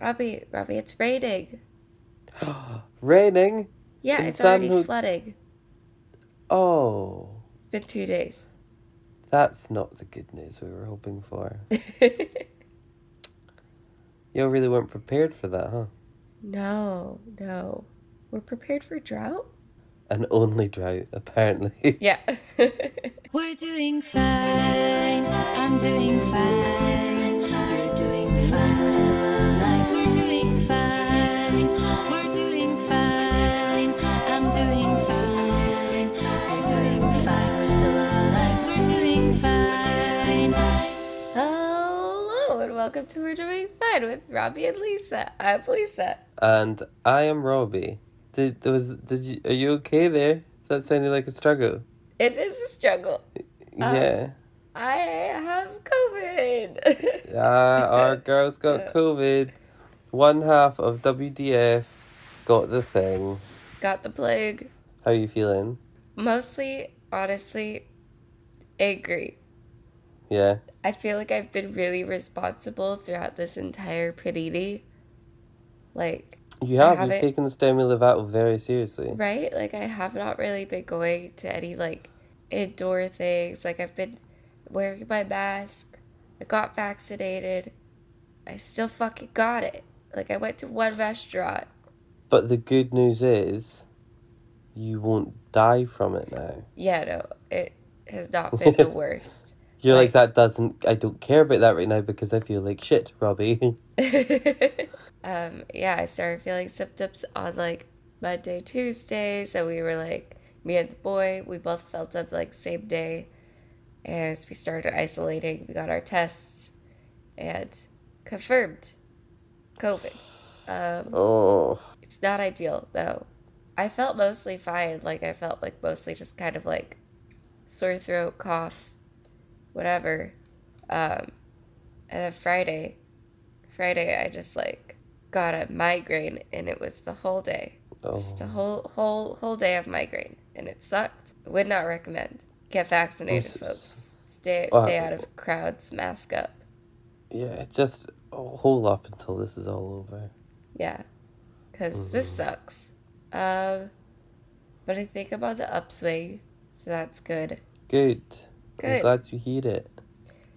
Robbie, Robbie, it's raining. Raining? Yeah, In it's already San Ho- flooding. Oh, It's been two days. that's not the good news we were hoping for. You really weren't prepared for that, huh? no, no. We're prepared for drought? An only drought, apparently. Yeah. We're doing fine. I'm doing fine. You're doing fine. Welcome to We're Doing Fine with Robbie and Lisa. I'm Lisa. and I am Robbie. Did was did you are you okay there? That sounded like a struggle. It is a struggle. yeah. I have COVID. Ah, our girls got COVID. One half of WDF got the thing. Got the plague. How are you feeling? Mostly, honestly, angry. Yeah. I feel like I've been really responsible throughout this entire panini. Like, You have. You've taken the Demi Lovato very seriously. right? Like, I have not really been going to any, like, indoor things. Like, I've been wearing my mask. I got vaccinated. I still fucking got it. Like, I went to one restaurant. But the good news is, you won't die from it now. Yeah, no, it has not been the worst. You're like, Like- that doesn't. I don't care about that right now because I feel like shit, Robbie. um, yeah, I started feeling symptoms on like Monday, Tuesday. So we were like, me and the boy, we both felt up like same day. As we started isolating, we got our tests and confirmed COVID. Um, oh, it's not ideal though. I felt mostly fine. Like I felt like mostly just kind of like sore throat, cough, whatever. Um, and then Friday, Friday I just like got a migraine and it was the whole day, just a whole whole whole day of migraine and it sucked. Would not recommend. Get vaccinated, folks. Stay Wow. stay out of crowds. Mask up. yeah. Just hold up until this is all over. Yeah, because this sucks. Um, but I think I'm the upswing, so that's good. Good. I'm glad you hear it.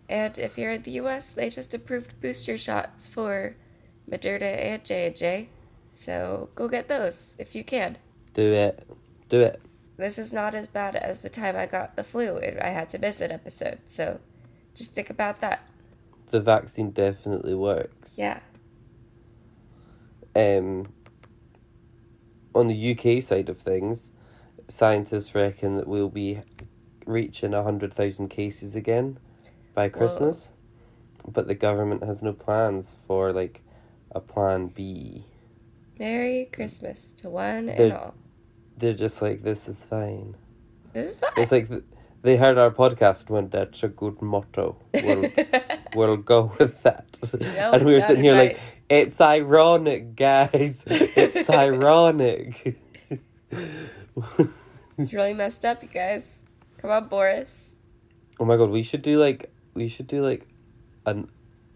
And if you're in the U.S., they just approved booster shots for Moderna and J and J, so go get those if you can. Do it. Do it. This is not as bad as the time I got the flu and I had to miss an episode. So, just think about that. The vaccine definitely works. Yeah. Um, on the UK side of things, scientists reckon that we'll be reaching 100,000 cases again by Christmas. But the government has no plans for, like, a plan B. Merry Christmas to one and all. They're just like, this is fine. This is fine. It's like th- they heard our podcast went, that's a good motto. We'll, we'll go with that. No, and we were sitting here like, it's ironic, guys. It's ironic. It's really messed up, you guys. Come on, Boris. oh my god, we should do like, we should do like an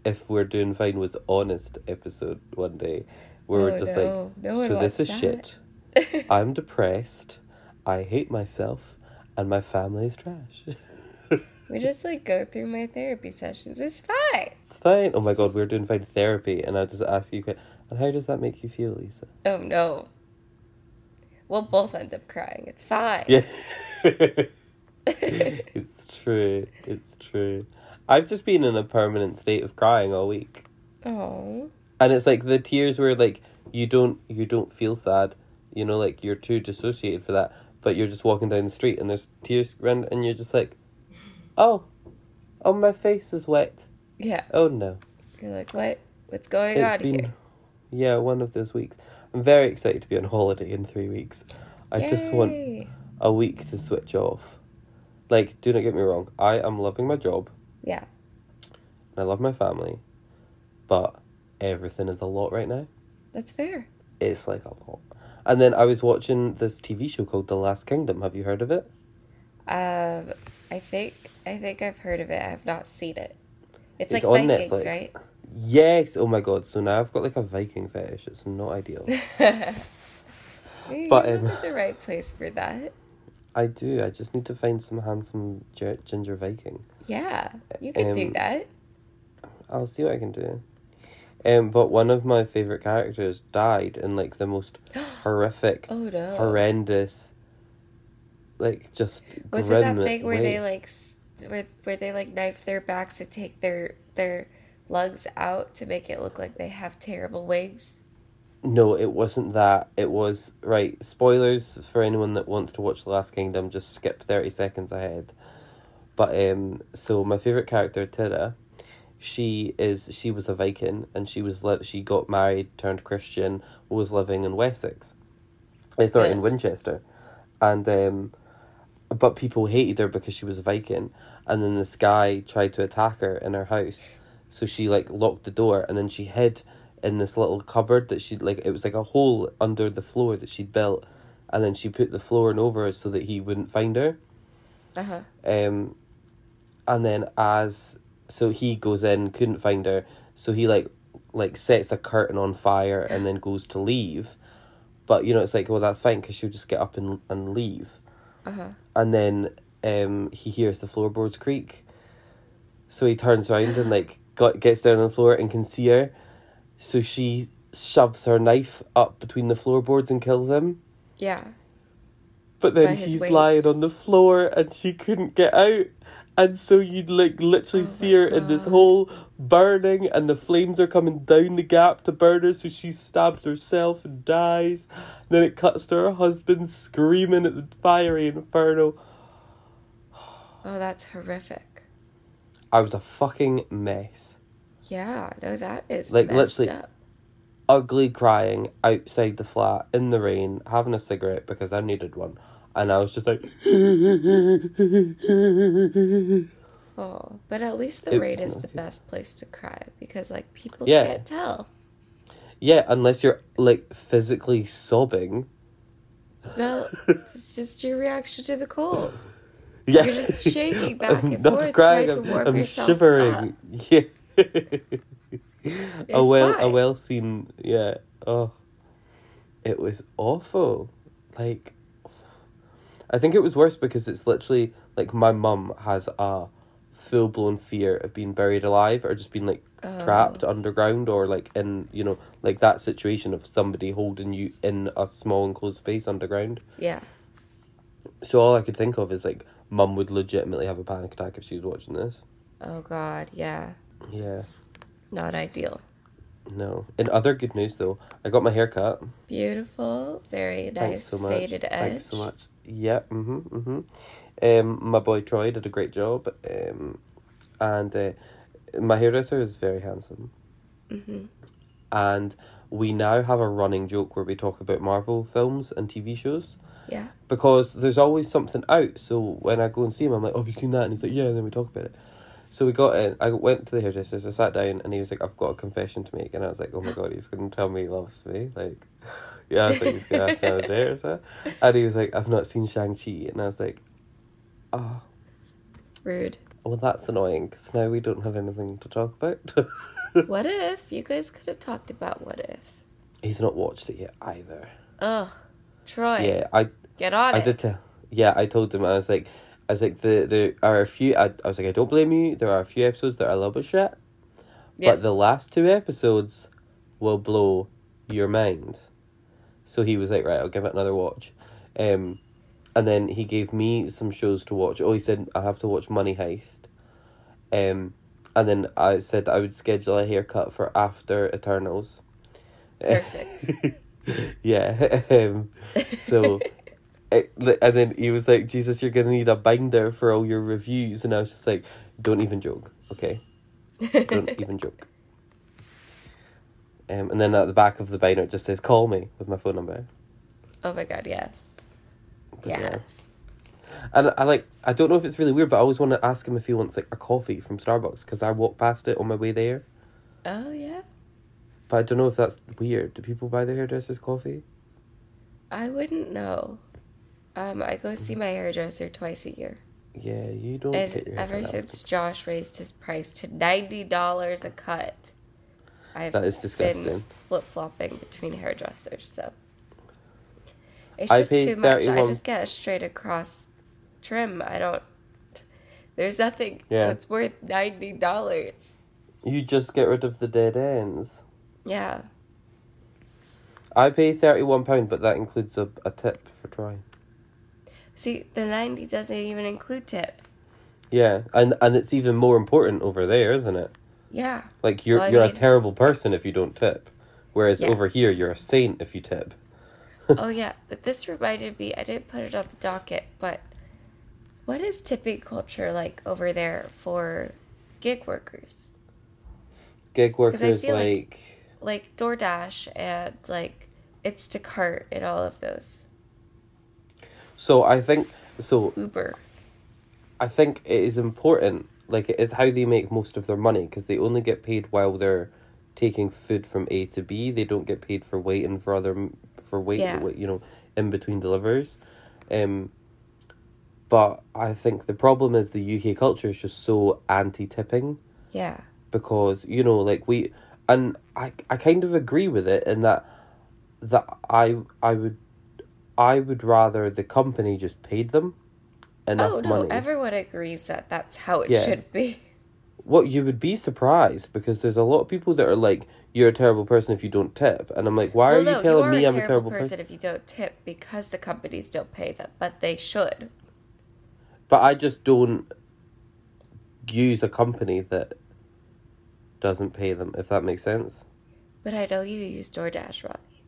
if we're doing fine was honest episode one day where Oh, we're just no. like, No so this is that." shit. I'm depressed. I hate myself. And my family is trash. We just like go through my therapy sessions. It's fine. It's fine. Oh my god, we're doing fine therapy, and I just ask you, and how does that make you feel, Lisa? Oh no. We'll both end up crying. It's fine. Yeah, it's true. It's true. I've just been in a permanent state of crying all week, Oh. and it's like the tears where like you don't you don't feel sad, you know, like you're too dissociated for that, but you're just walking down the street and there's tears around, and you're just like, oh, oh my face is wet. Yeah. Oh no. You're like, what? What's going It's on been, here? yeah, one of those weeks. I'm very excited to be on holiday in three weeks. I just want a week to switch off. Like, do not get me wrong, I am loving my job Yeah. and I love my family, but everything is a lot right now. That's fair. It's like a lot. And then I was watching this TV show called The Last Kingdom. Have you heard of it? Um, I think I think I've heard of it. I have not seen it. It's, It's like on Vikings, Netflix. right? Yes. Oh my god. So now I've got like a Viking fetish. It's not ideal. But, in um, the right place for that. I do. I just need to find some handsome gi- ginger Viking. Yeah, you can do Um, that. I'll see what I can do. Um, but one of my favorite characters died in like the most horrific, Oh no. horrendous, like just Was it that thing where they like where where they like knife their backs to take their their lugs out to make it look like they have terrible wings? No, it wasn't that. It was right. Spoilers for anyone that wants to watch The Last Kingdom. Just skip thirty seconds ahead. But um, so my favorite character, Thyra, she is she was a Viking and she was li- she got married, turned Christian, was living in Wessex. I sorry, in Winchester, and um, but people hated her because she was a Viking, and then this guy tried to attack her in her house, so she like locked the door and then she hid in this little cupboard that she'd like it was like a hole under the floor that she'd built, and then she put the flooring over so that he wouldn't find her. Uh huh. Um, and then as so he goes in, couldn't find her, so he like like sets a curtain on fire and then goes to leave, but you know it's like well that's fine because she'll just get up and and leave, Uh huh. and then um he hears the floorboards creak, so he turns around and like got gets down on the floor and can see her, so she shoves her knife up between the floorboards and kills him. Yeah. But then he's weight. lying on the floor and she couldn't get out. And so you'd like literally Oh see her in this hole burning and the flames are coming down the gap to burn her so she stabs herself and dies. Then it cuts to her husband screaming at the fiery inferno. Oh, that's horrific. I was a fucking mess. Yeah. No, that is Like, literally- up. Ugly crying outside the flat in the rain, having a cigarette because I needed one. And I was just like Oh, but at least the It rain is the best place to cry because like people Yeah. can't tell. Yeah, unless you're like physically sobbing. Well, it's just your reaction to the cold. Yeah. You're just shaking back I'm and not forth, crying, trying to I'm, warm I'm yourself shivering. up. Yeah. A well a fine. well seen yeah. Oh. It was awful. Like I think it was worse because it's literally like my mum has a full blown fear of being buried alive or just being like trapped Oh. underground or like in you know like that situation of somebody holding you in a small enclosed space underground. Yeah. So all I could think of is like mum would legitimately have a panic attack if she was watching this. Oh God. Yeah. Yeah. Not ideal. No. In other good news though, I got my hair cut. Beautiful. Very nice Thanks so much. faded edge. Thanks so much. Yeah. mm-hmm, mm-hmm. Um, my boy Troy did a great job. Um, and uh, my hairdresser is very handsome. hmm And we now have a running joke where we talk about Marvel films and TV shows Yeah. because there's always something out. So when I go and see him, I'm like, "Oh, have you seen that?" And he's like, "Yeah." And then we talk about it. So we got in. I went to the hairdresser's. I sat down, and he was like, "I've got a confession to make." And I was like, "Oh my god, he's gonna tell me he loves me." Like, yeah, I was like, "He's gonna ask me out date or something." And he was like, "I've not seen Shang Chi," and I was like, "Oh, Rude. well, that's annoying because now we don't have anything to talk about." What if you guys could have talked about what if? he's not watched it yet either. Ugh. Troy. Yeah, I Get on I it. did tell. Yeah, I told him. I was like, I was like, the there are a few. I, I was like, I don't blame you. There are a few episodes that are a little bit shit, Yeah. but the last two episodes will blow your mind. So he was like, right, I'll give it another watch, um, and then he gave me some shows to watch. Oh, he said I have to watch Money Heist, um, and then I said I would schedule a haircut for after Eternals. Perfect. yeah. Um, so, and then he was like, Jesus, you're going to need a binder for all your reviews. And I was just like, don't even joke, okay? Don't even joke. Um, and then at the back of the binder, it just says, call me with my phone number. oh my God. Yes. But yeah. Yes. And I like, I don't know if it's really weird, but I always want to ask him if he wants like a coffee from Starbucks because I walked past it on my way there. Oh yeah. But I don't know if that's weird. Do people buy their hairdressers coffee? I wouldn't know. Um, I go see my hairdresser twice a year. Yeah, you don't And get your ever since Josh raised his price to ninety dollars a cut, I've That is been disgusting. flip flopping between hairdressers, so it's just too much. I just get a straight across trim. I don't. There's nothing Yeah. that's worth ninety dollars. You just get rid of the dead ends. Yeah. I pay thirty one pound, but that includes a, a tip for trying. See, the ninety doesn't even include tip. Yeah, and and it's even more important over there, isn't it? Yeah. Like you're Well, you're mean- a terrible person if you don't tip, whereas Yeah. over here you're a saint if you tip. oh yeah, but this reminded me. I didn't put it on the docket, but what is tipping culture like over there for gig workers? Gig workers like- like like DoorDash and like Instacart and all of those. So I think so Uber. I think it is important. Like it is how they make most of their money because they only get paid while they're taking food from A to B. They don't get paid for waiting for other for waiting. Yeah. You know, in between delivers. Um. But I think the problem is the UK culture is just so anti tipping Yeah. because you know like we and I I kind of agree with it in that that I I would I would rather the company just paid them enough oh no, money. everyone agrees that that's how it Yeah. should be. What you would be surprised because there's a lot of people that are like, "You're a terrible person if you don't tip," and I'm like, "Why well, are you telling you me I'm a terrible person person?" if you don't tip because the companies don't pay them, but they should. But I just don't use a company that doesn't pay them. If that makes sense, But I know you use DoorDash, Robbie.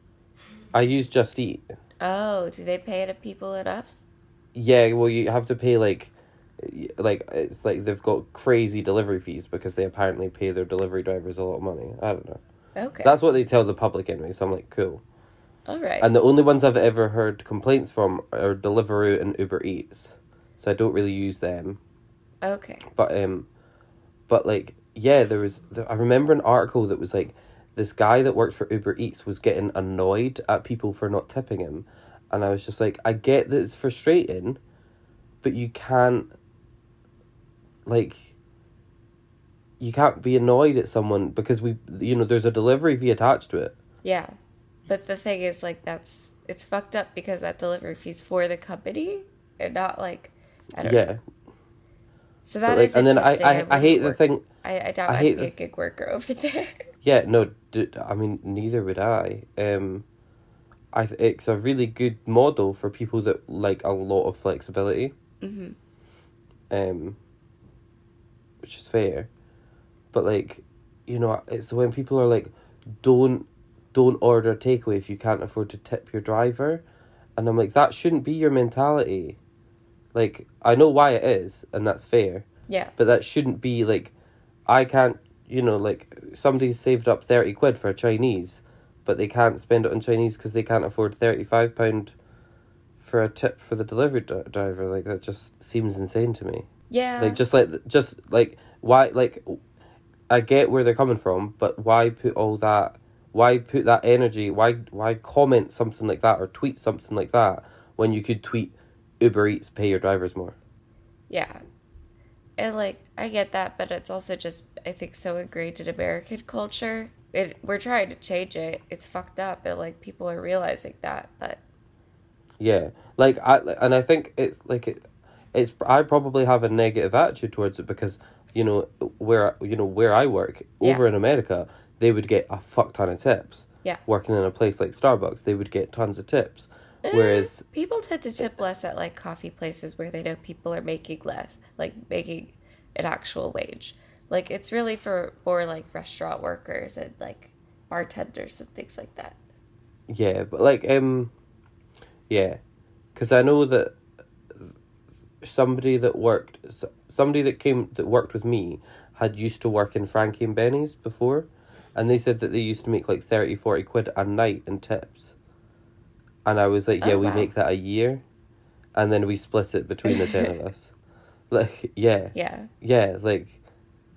I use Just Eat. Oh, do they pay the people enough? Yeah, well, you have to pay like, like it's like they've got crazy delivery fees because they apparently pay their delivery drivers a lot of money. I don't know. Okay. That's what they tell the public anyway. So I'm like, cool. all right. And the only ones I've ever heard complaints from are Deliveroo and Uber Eats. So I don't really use them. okay. But um, but like yeah, there was. I remember an article that was like, this guy that worked for Uber Eats was getting annoyed at people for not tipping him, and I was just like, I get that it's frustrating, but you can't. Like. You can't be annoyed at someone because we, you know, there's a delivery fee attached to it. Yeah. But the thing is, like, that's it's fucked up because that delivery fee's for the company and not like I don't Yeah, know. So but that like, is and then I. I, I hate the thing. I, I doubt I hate would be the a gig worker over there. Yeah, no, d- I mean neither would I. Um, I th- it's a really good model for people that like a lot of flexibility. hmm Um, which is fair, but like, you know, it's when people are like, don't, don't order takeaway if you can't afford to tip your driver, and I'm like, that shouldn't be your mentality. Like, I know why it is, and that's fair Yeah. but that shouldn't be like i can't you know like somebody saved up 30 quid for a chinese but they can't spend it on chinese because they can't afford 35 pound for a tip for the delivery dri- driver like that just seems insane to me Yeah. like just like just like why like i get where they're coming from but why put all that why put that energy why why comment something like that or tweet something like that when you could tweet uber eats pay your drivers more Yeah. And like I get that, but it's also just I think so ingrained in American culture. It we're trying to change it. It's fucked up and like people are realizing that, but Yeah, like I and I think it's like it, it's I probably have a negative attitude towards it because you know where you know where I work over Yeah. in America they would get a fuck ton of tips. Yeah. Working in a place like Starbucks, they would get tons of tips. eh, Whereas people tend to tip less at like coffee places where they know people are making less, like making an actual wage. Like it's really for more like restaurant workers and like bartenders and things like that. yeah, but like um, yeah, because I know that somebody that worked somebody that came that worked with me had used to work in Frankie and Benny's before and they said that they used to make like 30 40 quid a night in tips and I was like yeah Oh, we wow. make that a year and then we split it between the 10 of us like yeah Yeah. yeah like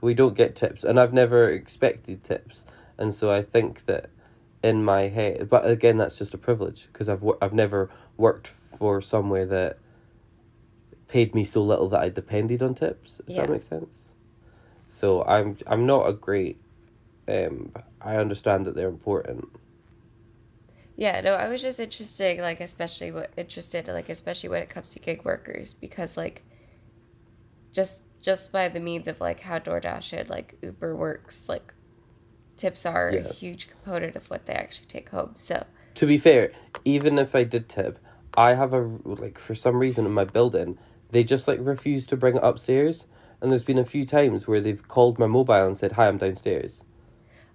we don't get tips and I've never expected tips and so I think that in my head but again that's just a privilege because I've wor- I've never worked for somewhere that paid me so little that I depended on tips if Yeah. that makes sense so I'm I'm not a great um, I understand that they're important. Yeah, no, I was just interested, like especially what interested, like especially when it comes to gig workers, because like, just just by the means of like how DoorDash and like Uber works, like, tips are Yeah. a huge component of what they actually take home. So To be fair, even if I did tip, I have a like for some reason in my building, they just like refuse to bring it upstairs. And there's been a few times where they've called my mobile and said, "Hi, I'm downstairs."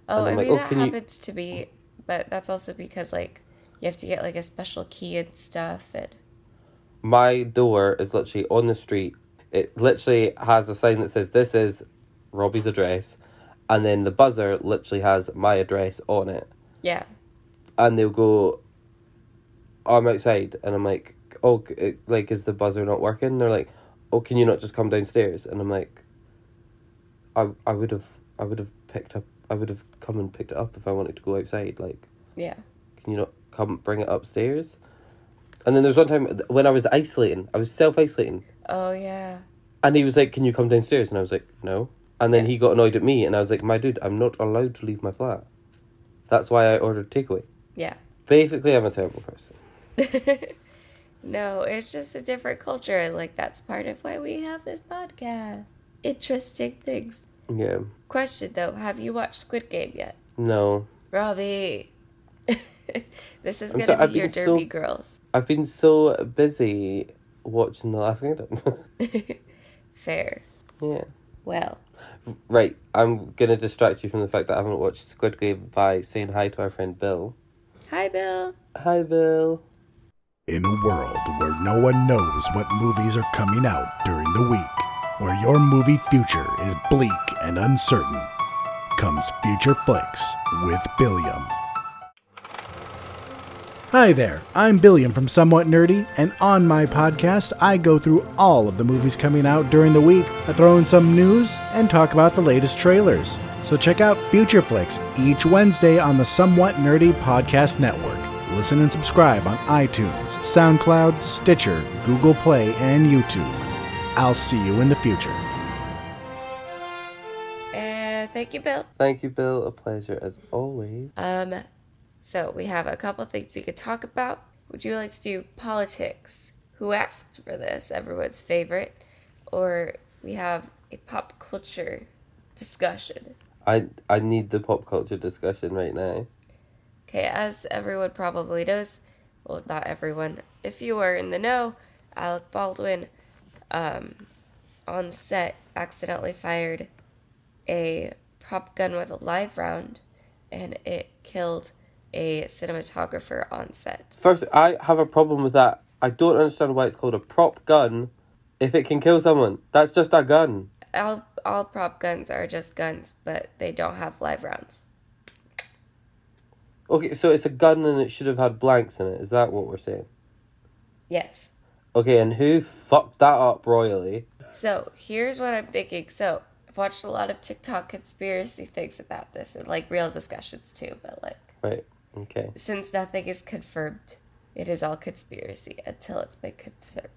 Oh, And I I'm like, mean "Oh, that can you-" happens to be, but that's also because like you have to get like a special key and stuff, and My door is literally on the street. It literally has a sign that says, "This is Robbie's address," and then the buzzer literally has my address on it. yeah, and they'll go, oh, I'm outside, and I'm like, oh, like, is the buzzer not working? And they're like, oh, can you not just come downstairs? And I'm like, I, I would have, I would have picked up, I would have come and picked it up if I wanted to go outside. Like, yeah, can you not come bring it upstairs? And then there was one time when I was isolating, I was self isolating, oh yeah, and he was like, "Can you come downstairs?" And I was like, "No." And then Yeah. he got annoyed at me, and I was like, "My dude, I'm not allowed to leave my flat. That's why I ordered takeaway." yeah. Basically, I'm a terrible person. no, it's just a different culture, like that's part of why we have this podcast. Interesting things. Yeah. Question though, have you watched Squid Game yet, No. Robbie? this is I'm gonna so- I've be your been so- Derby Girls. I've been so busy watching The Last Kingdom. Fair. yeah. Well, Right. I'm gonna distract you from the fact that I haven't watched Squid Game by saying hi to our friend Bill. hi Bill. Hi, Bill. In a world where no one knows what movies are coming out during the week, where your movie future is bleak and uncertain, comes Future Flicks with Billiam. Hi there, I'm Billiam from Somewhat Nerdy, and on my podcast, I go through all of the movies coming out during the week. I throw in some news and talk about the latest trailers. So check out Future Flicks each Wednesday on the Somewhat Nerdy Podcast Network. Listen and subscribe on iTunes, SoundCloud, Stitcher, Google Play, and YouTube. I'll see you in the future. And thank you, Bill. Thank you, Bill. A pleasure as always. Um, so we have a couple things we could talk about. Would you like to do politics? Who asked for this? Everyone's favorite, or we have a pop culture discussion. I I need the pop culture discussion right now. Okay, as everyone probably knows, well, not everyone. If you are in the know, Alec Baldwin, um, on set accidentally fired a prop gun with a live round, and it killed a cinematographer on set. First, I have a problem with that. I don't understand why it's called a prop gun if it can kill someone. That's just a gun. All all prop guns are just guns, but they don't have live rounds. Okay, so it's a gun and it should have had blanks in it. Is that what we're saying? Yes. Okay, and who fucked that up royally? So here's what I'm thinking. So I've watched a lot of TikTok conspiracy things about this and like real discussions too, but like Right. Okay. since nothing is confirmed, it is all conspiracy until it's been confirmed.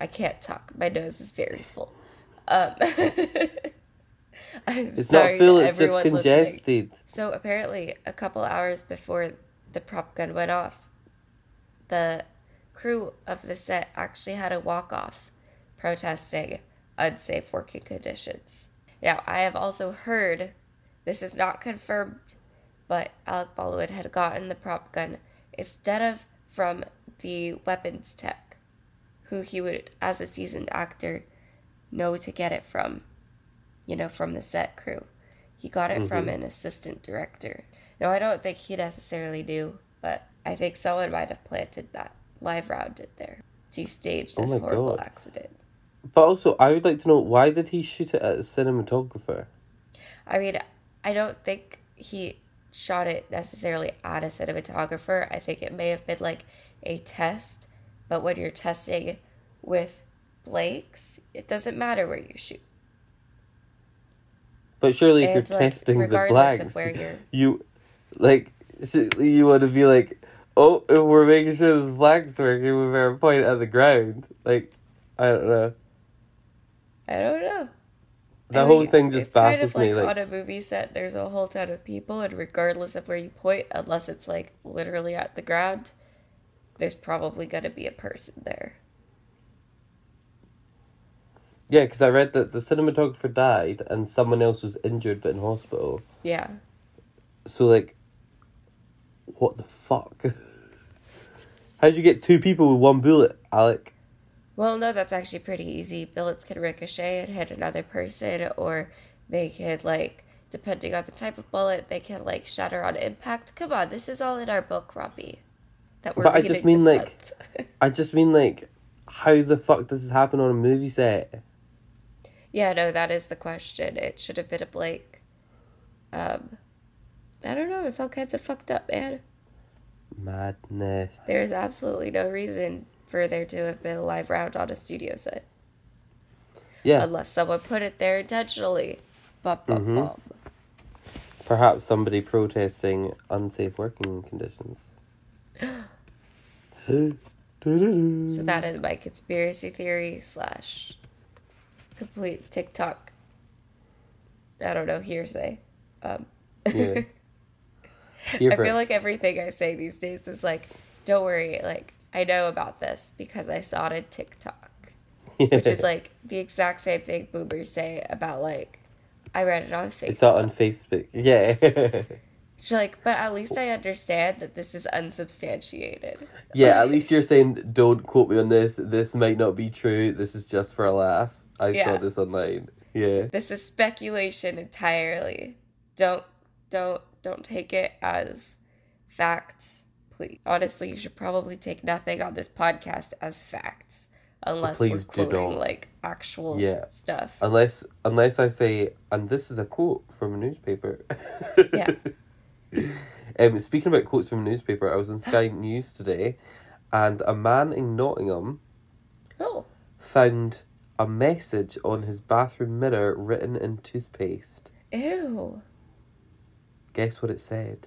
I can't talk. My nose is very full. Um, I'm It's sorry not full. It's just everyone listening. congested. So apparently, a couple hours before the prop gun went off, the crew of the set actually had a walk off protesting unsafe working conditions. Now, I have also heard, this is not confirmed, but Alec Baldwin had gotten the prop gun instead of from the weapons tech, who he would, as a seasoned actor, know to get it from, you know, from the set crew. He got it from mm-hmm. an assistant director. Now, I don't think he necessarily knew, but I think someone might have planted that live round in there to stage Oh this my horrible God. accident. But also, I would like to know why did he shoot it at a cinematographer? I mean, I don't think he shot it necessarily at a cinematographer. I think it may have been like a test, but when you're testing with blanks, it doesn't matter where you shoot. But surely, if you're like, testing the blanks, you're- like you want to be like, oh, we're making sure this blank's working, we better point at the ground. Like, I don't know. I don't know. The I whole mean, thing just it's kind of like, me. Like, on a movie set, there's a whole ton of people, and regardless of where you point, unless it's like literally at the ground, there's probably gonna be a person there. yeah, because I read that the cinematographer died and someone else was injured but in hospital. Yeah. So like, what the fuck? How'd you get two people with one bullet, Alec? Well, no, that's actually pretty easy. Bullets could ricochet and hit another person, or they could like, depending on the type of bullet, they can like shatter on impact. Come on, this is all in our book, Robbie. That we're But I just mean, like- I just mean like, how the fuck does this happen on a movie set? Yeah, no, that is the question. It should have been a Blake. Um, I don't know. It's all kinds of fucked up, man. Madness. There is absolutely no reason for there to have been a live round on a studio set, Yeah, unless someone put it there intentionally. Bum, Mm-hmm. perhaps somebody protesting unsafe working conditions. So that is my conspiracy theory slash complete TikTok. I don't know hearsay. Um, Yeah. I feel like everything I say these days is like, don't worry, like I know about this because I saw it on TikTok, which is like the exact same thing boomers say about like I read it on Facebook. It's not on Facebook. Yeah. She's like, but at least I understand that this is unsubstantiated. yeah, at least you're saying, don't quote me on this. This might not be true. This is just for a laugh. I Yeah. saw this online. Yeah. This is speculation entirely. Don't don't don't take it as facts, please. Honestly, you should probably take nothing on this podcast as facts, unless Please we're quoting like actual Yeah. stuff. Unless unless I say, and this is a quote from a newspaper. Yeah. um, speaking about quotes from a newspaper, I was on Sky News today, and a man in Nottingham oh, found a message on his bathroom mirror written in toothpaste. ew! Guess what it said?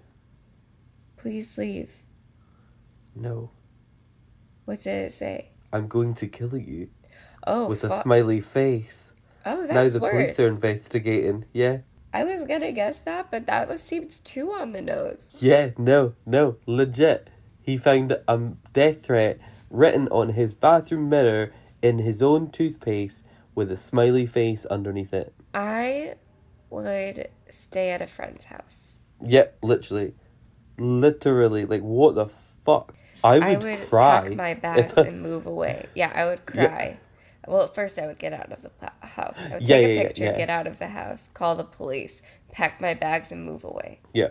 Please leave. No, What did it say? I'm going to kill you Oh, with a smiley face. oh, that's now the worse. police are investigating. Yeah. I was gonna guess that, but that was seemed too on the nose. Yeah, no, no, legit. He found a death threat written on his bathroom mirror in his own toothpaste with a smiley face underneath it. I would stay at a friend's house. Yep, literally. Literally, like, what the fuck? I would, I would cry. pack my bags and move away. Yeah, I would cry. Well, first I would get out of the house. I would Yeah, take yeah, a picture, yeah. get out of the house, call the police, pack my bags and move away. yeah.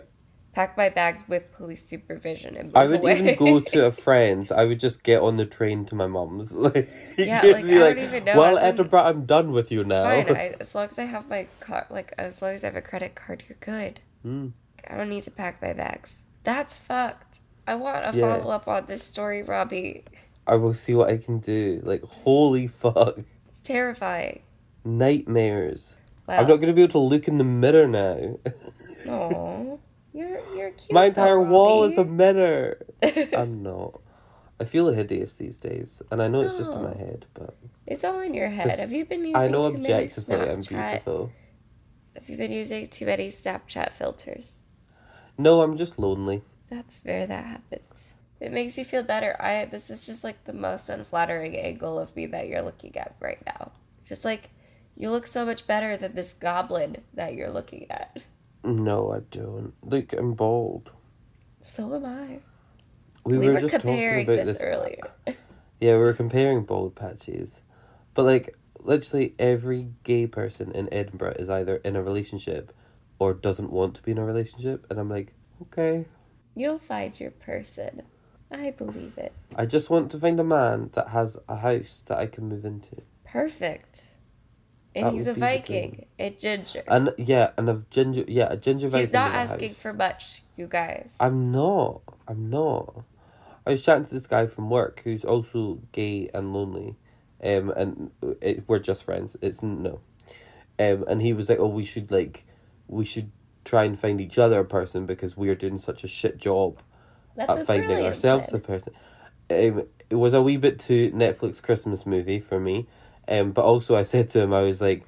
Pack my bags with police supervision and move I would away. even go to a friend's. I would just get on the train to my mum's. Like, Yeah, like, I don't even know. Well, wouldn't- Edinburgh, I'm done with you It's now. fine. I, as long as I have my card, like as long as I have a credit card, you're good. Hmm. I don't need to pack my bags. That's fucked. I want a Yeah. follow up on this story, Robbie. I will see what I can do. Like, holy fuck. It's terrifying. Nightmares. Wow. I'm not going to be able to look in the mirror now. Aw, you're you're cute. My though, entire wall is a mirror. I'm not. I feel hideous these days, and I know it's just in my head, but It's all in your head. Have you been using I know too many objectively I'm beautiful. Have you been using too many Snapchat filters? No, I'm just lonely. That's where that happens. It makes you feel better. I this is just like the most unflattering angle of me that you're looking at right now. Just like you look so much better than this goblin that you're looking at. No, I don't. Look, I'm bald. So am I. We, We, were, were, just talking about this, this earlier. Yeah, we were comparing bald patches. But like literally every gay person in Edinburgh is either in a relationship or doesn't want to be in a relationship and I'm like, okay. You'll find your person. I believe it. I just want to find a man that has a house that I can move into. Perfect. And That he's a Viking. A ginger. And yeah, and a ginger yeah, a ginger Viking he's not asking house. for much, you guys. I'm not. I'm not. I was chatting to this guy from work who's also gay and lonely, um, and it, we're just friends. It's no, um, and he was like, "Oh, we should like, we should try and find each other a person because we're doing such a shit job That's at finding ourselves a person." Um, it was a wee bit too Netflix Christmas movie for me, um, but also I said to him, I was like,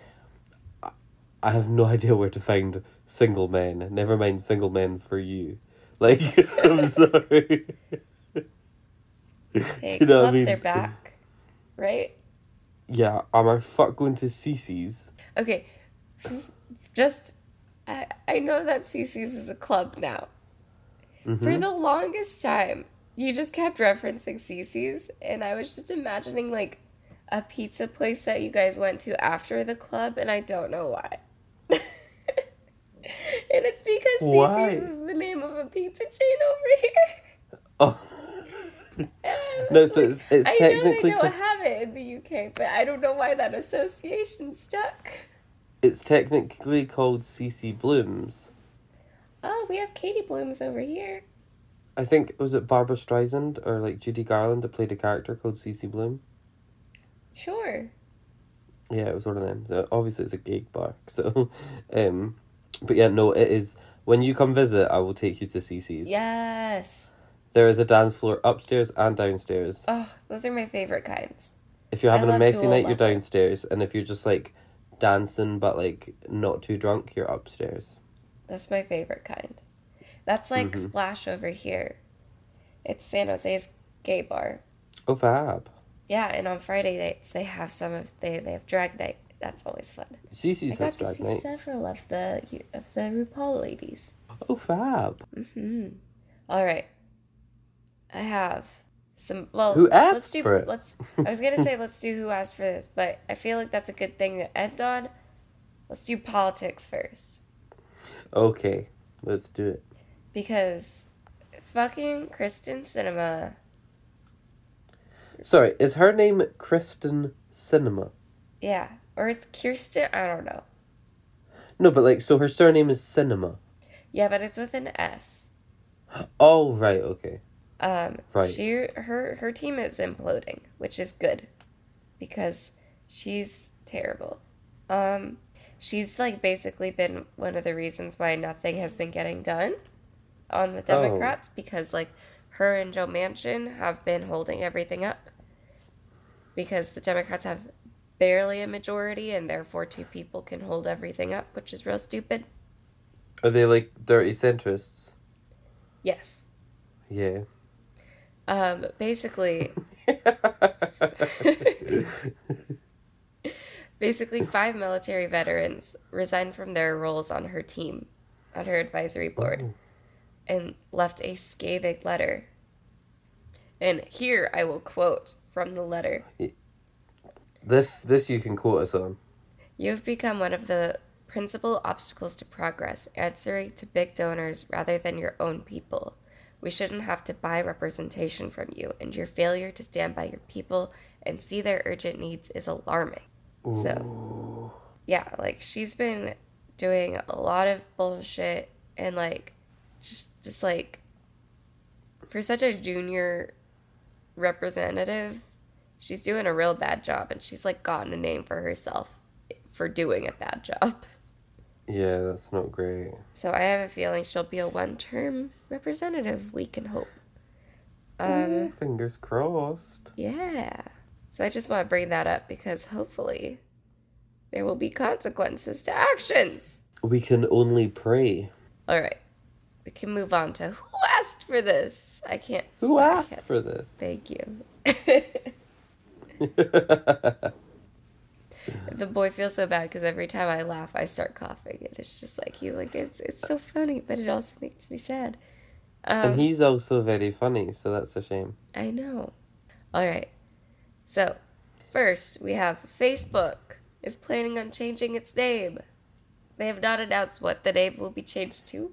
I have no idea where to find single men. Never mind single men for you. Like, I'm sorry. Hey, you know what I clubs mean? are back, right? Yeah, am I fuck going to CC's? Okay, just I I know that CC's is a club now. Mm-hmm. For the longest time, you just kept referencing CC's, and I was just imagining like a pizza place that you guys went to after the club, and I don't know why. and it's because Why? CC's is the name of a pizza chain over here. Oh, No, so it's- it's I know technically they don't have it in the UK, but I don't know why that association stuck. It's technically called CC Blooms. Oh, we have Katie Blooms over here. I think was it Barbra Streisand or like Judy Garland that played a character called CC Bloom. Sure. Yeah, it was one of them. So obviously it's a gig bar. So, um, but yeah, no, it is. When you come visit, I will take you to CC's. Yes. There is a dance floor upstairs and downstairs. Oh, those are my favorite kinds. If you're having a messy night, you're downstairs, and if you're just like dancing but like not too drunk, you're upstairs. That's my favorite kind. That's like Mm-hmm. Splash over here. It's San Jose's gay bar. Oh, fab. Yeah, and on Friday nights they have some of they they have drag night. That's always fun. I CC's got has to drag see nights. several of the of the RuPaul ladies. Oh, fab. mhm All right, I have some. Well, Who asked let's do. for it? Let's. I was gonna say let's do who asked for this, but I feel like that's a good thing to end on. Let's do politics first Okay, let's do it. because fucking Kristen Sinema. Sorry, is her name Kristen Cinema? Yeah, or it's Kirsten. I don't know. No, but like, so her surname is Cinema. Yeah, but it's with an S. Oh, right, okay. Um, Right. She her her team is imploding, which is good, because she's terrible. Um, she's like basically been one of the reasons why nothing has been getting done on the Oh. Democrats because like her and Joe Manchin have been holding everything up because the Democrats have barely a majority and therefore two people can hold everything up, which is real stupid. Are they like dirty centrists? Yes. Yeah. Um, basically, basically five military veterans resigned from their roles on her team, on her advisory board, and left a scathing letter. And here I will quote from the letter. This this you can quote us on. You have become one of the principal obstacles to progress, answering to big donors rather than your own people. We shouldn't have to buy representation from you, and your failure to stand by your people and see their urgent needs is alarming. So, yeah, like she's been doing a lot of bullshit and like just just like for such a junior representative, she's doing a real bad job and she's like gotten a name for herself for doing a bad job. Yeah, that's not great. So I have a feeling she'll be a one-term representative, we can hope. Um Ooh, fingers crossed. yeah. So I just want to bring that up because hopefully there will be consequences to actions. We can only pray. All right. We can move on to who asked for this. I can't. Who asked for this? Thank you. the boy feels so bad because every time I laugh, I start coughing, and it's just like he like it's it's so funny, but it also makes me sad. Um, and he's also very funny, so that's a shame. I know. All right. So, first, we have Facebook is planning on changing its name. They have not announced what the name will be changed to,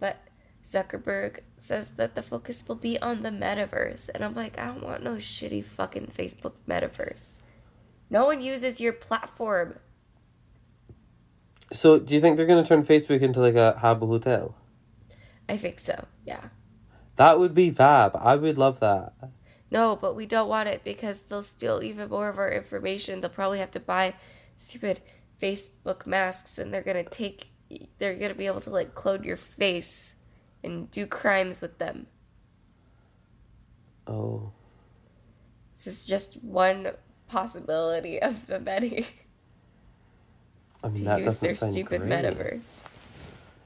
but Zuckerberg says that the focus will be on the metaverse. And I'm like, I don't want no shitty fucking Facebook metaverse. No one uses your platform. So, do you think they're going to turn Facebook into like a Habbo hotel? I think so, yeah. That would be fab. I would love that. No, but we don't want it because they'll steal even more of our information. They'll probably have to buy stupid Facebook masks and they're going to take they're going to be able to like clone your face and do crimes with them. Oh. This is just one possibility of the many. I mean, to that use their stupid great. metaverse.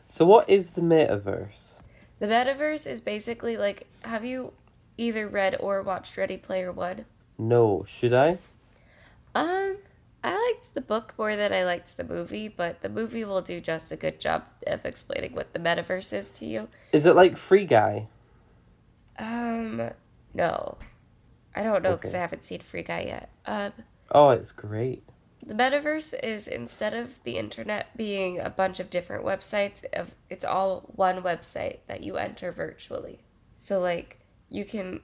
So, what is the metaverse? The metaverse is basically like have you either read or watched Ready Player One? No, should I? Um, I liked the book more than I liked the movie, but the movie will do just a good job of explaining what the metaverse is to you. Is it like Free Guy? Um, no. I don't know because Okay. I haven't seen Free Guy yet. Um, Oh, it's great. the metaverse is instead of the internet being a bunch of different websites, of it's all one website that you enter virtually. So like you can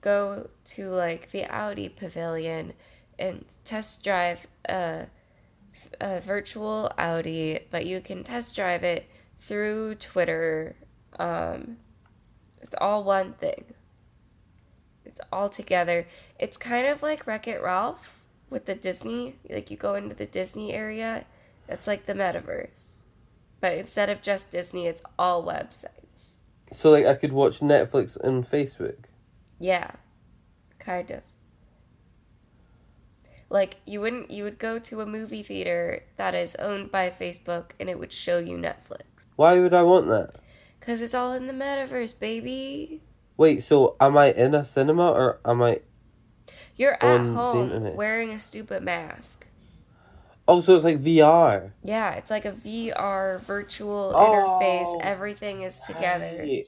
go to like the Audi pavilion and test drive a, a virtual Audi, but you can test drive it through Twitter. Um, it's all one thing. It's all together. It's kind of like Wreck It Ralph with the Disney. Like you go into the Disney area, that's like the metaverse. But instead of just Disney, it's all websites. So, like, I could watch Netflix and Facebook. Yeah, kind of. Like you wouldn't you would go to a movie theater that is owned by Facebook and it would show you Netflix. Why would I want that? Cuz it's all in the metaverse, baby. Wait, so am I in a cinema or am I? You're at home wearing a stupid mask. Oh, so it's like VR. Yeah, it's like a VR virtual Oh, interface. Everything is together. Right.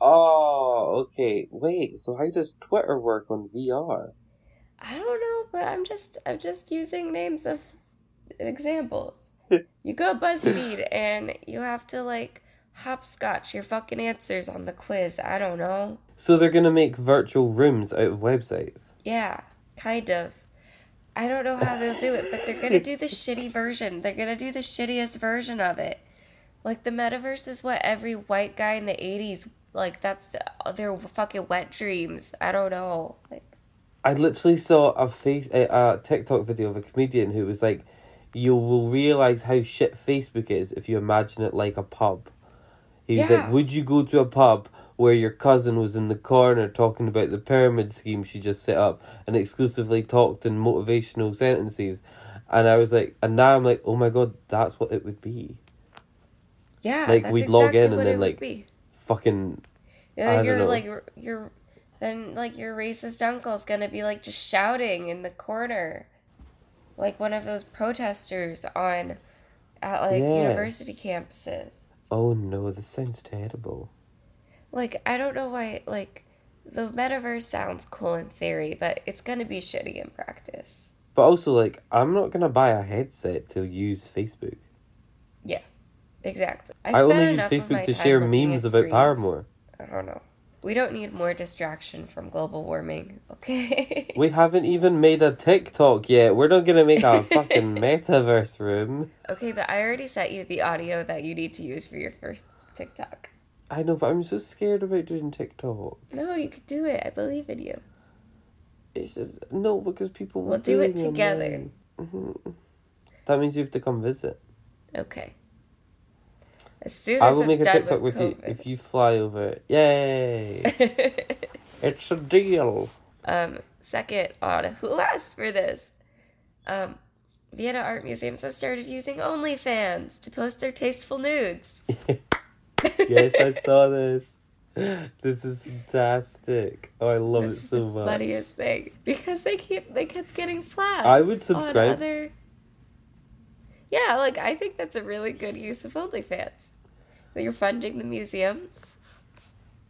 Oh, okay. Wait, so how does Twitter work on VR? I don't know, but I'm just I'm just using names of examples. you go BuzzFeed and you have to like hopscotch your fucking answers on the quiz. I don't know. So they're gonna make virtual rooms out of websites. Yeah, kind of. I don't know how they'll do it, but they're gonna do the shitty version. They're gonna do the shittiest version of it. Like the metaverse is what every white guy in the '80s like. That's the, their fucking wet dreams. I don't know. Like, I literally saw a face a, a TikTok video of a comedian who was like, "You will realize how shit Facebook is if you imagine it like a pub." He was Yeah. like, "Would you go to a pub where your cousin was in the corner talking about the pyramid scheme she just set up and exclusively talked in motivational sentences?" And I was like, and now I'm like, "Oh my god, that's what it would be." yeah, Like, that's we'd log in and then, like, be. Fucking And I don't you're know. like you're then like your racist uncle's gonna be like just shouting in the corner, like one of those protesters on at like Yeah. university campuses. Oh no, this sounds terrible. Like I don't know why like the metaverse sounds cool in theory, but it's gonna be shitty in practice. But also, like, I'm not gonna buy a headset to use Facebook. Yeah, exactly. I, spend only use enough of my Facebook to share memes about. Paramore. I don't know. We don't need more distraction from global warming, okay? We haven't even made a TikTok yet. We're not gonna make a fucking metaverse room. Okay, but I already sent you the audio that you need to use for your first TikTok. I know, but I'm so scared about doing TikTok. No, you could do it. I believe in you. It's just no because people will We'll do it together. Mhm. That means you have to come visit. Okay. As soon as I will I'm make a TikTok with, you if you fly over. Yay! It's a deal. um, second on who asked for this? Um, Vienna Art Museums have started using OnlyFans to post their tasteful nudes. yes, I saw this. This is fantastic. Oh, I love this it is so the much. funniest thing because they keep they kept getting flagged. I would subscribe. other- Yeah, like I think that's a really good use of OnlyFans. You're funding the museums,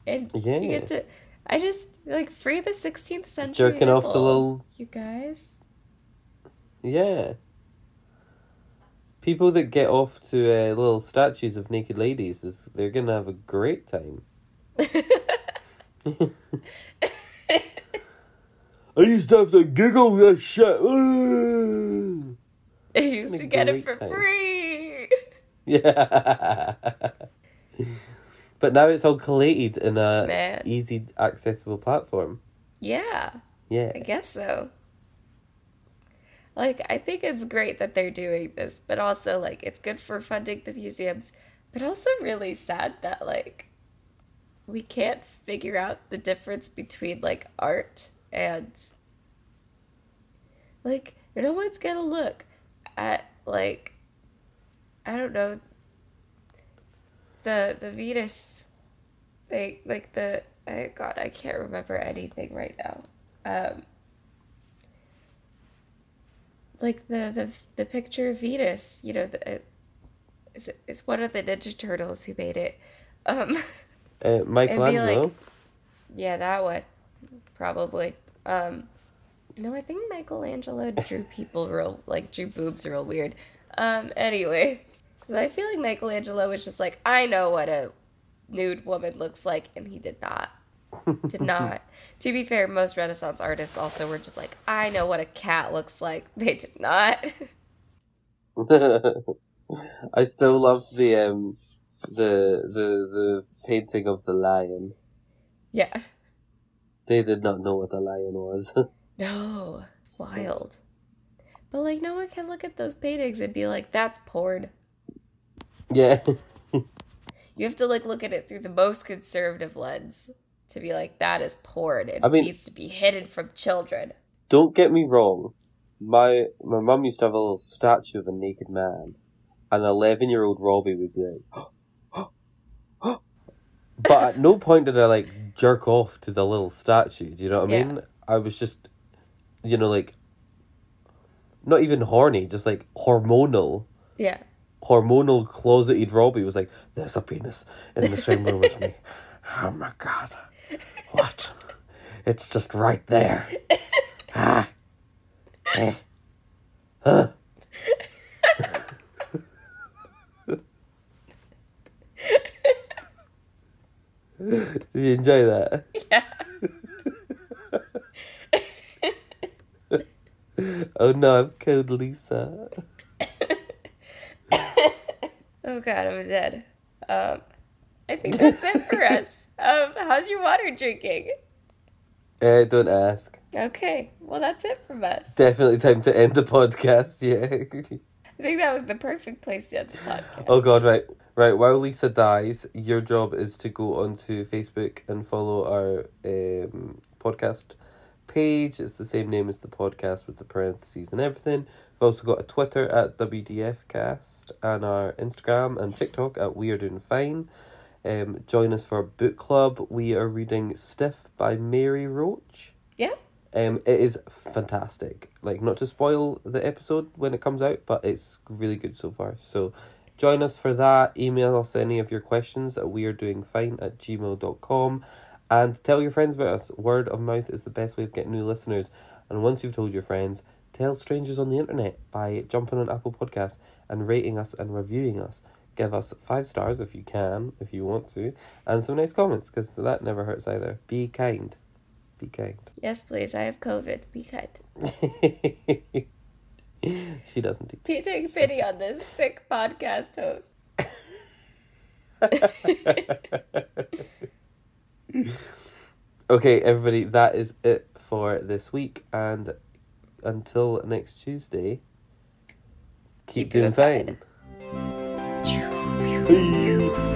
and Yeah. you get to. I just like free the 16th century. Jerking off the little- You guys. Yeah. People that get off to uh, little statues of naked ladies is they're gonna have a great time. I used to have to Google that shit. I used to get it for time. free. Yeah. but now it's all collated in a Man. easy accessible platform. Yeah, Yeah. I guess so. Like, I think it's great that they're doing this, but also, like, it's good for funding the museums, but also really sad that, like, we can't figure out the difference between, like, art and. Like, no one's gonna look at, like, I don't know. The the Venus thing, like the I God, I can't remember anything right now. Um, like the the the picture of Venus, you know, the it's, it's one of the Ninja Turtles who made it. Um, Uh, Michelangelo. like- yeah, that one, probably. Um, no, I think Michelangelo drew people real like drew boobs real weird. Um, anyway, I feel like Michelangelo was just like, I know what a nude woman looks like, and he did not. Did not. to be fair, most Renaissance artists also were just like, I know what a cat looks like. They did not. I still love the um the the the painting of the lion. yeah. They did not know what a lion was. No. Wild. But like, no one can look at those paintings and be like, that's porn. yeah. You have to like look at it through the most conservative lens to be like, that is porn. It I mean- needs to be hidden from children. Don't get me wrong. My my mum used to have a little statue of a naked man, and eleven year old Robbie would be like, but at no point did I like jerk off to the little statue. Do you know what I Yeah. mean? I was just, you know, like not even horny, just like hormonal. Yeah. hormonal closeted Robbie was like, "There's a penis in the same room as me." Oh my god, what? It's just right there. ah. Eh. Huh. Did you enjoy that? Oh no, I've killed Lisa. Oh god, I'm dead. Um, I think that's it for us. Um, how's your water drinking? Eh, don't ask. Okay, well that's it from us. Definitely time to end the podcast, yeah. I think that was the perfect place to end the podcast. oh god, right. Right, while Lisa dies, your job is to go onto Facebook and follow our um, podcast page. It's the same name as the podcast with the parentheses and everything. We've also got a Twitter at WDFcast and our Instagram and TikTok at We Are Doing Fine. Um, join us for a book club. We are reading Stiff by Mary Roach. Yeah. Um, it is fantastic. Like, not to spoil the episode when it comes out, but it's really good so far. So, join us for that. Email us any of your questions at wearedoingfine at gmail.com and tell your friends about us. Word of mouth is the best way of getting new listeners. And once you've told your friends, tell strangers on the internet by jumping on Apple Podcasts and rating us and reviewing us. Give us five stars if you can, if you want to, and some nice comments because that never hurts either. Be kind. Be kind. Yes, please. I have COVID. Be kind. she doesn't do Take pity on this sick podcast host. Okay, everybody, that is it for this week, and until next Tuesday, keep, Keep doing, doing fine. fine. Bye.